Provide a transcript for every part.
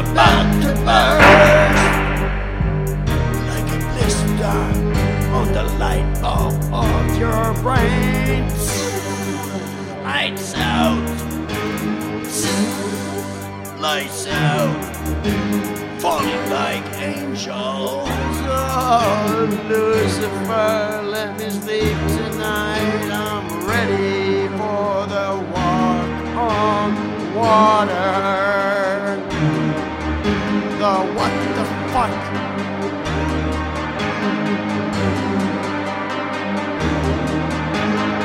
about to burst like a blister on the light bulb of your brain. Lights out. Lights out. Falling like angels. Oh, Lucifer, let me sleep tonight. I'm ready for the walk on water. The what the fuck?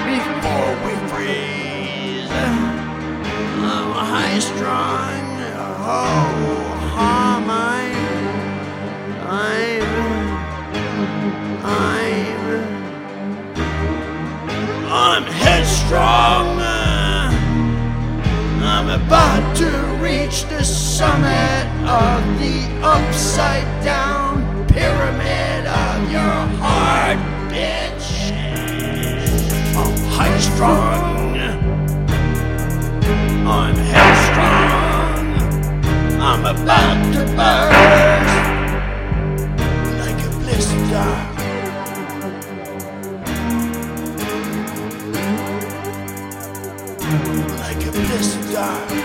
Before we freeze, I'm high strung. Oh, of the upside down pyramid of your heart, bitch. Oh, I'm high strong. I'm headstrong. I'm about to burst like a blister. Like a blister.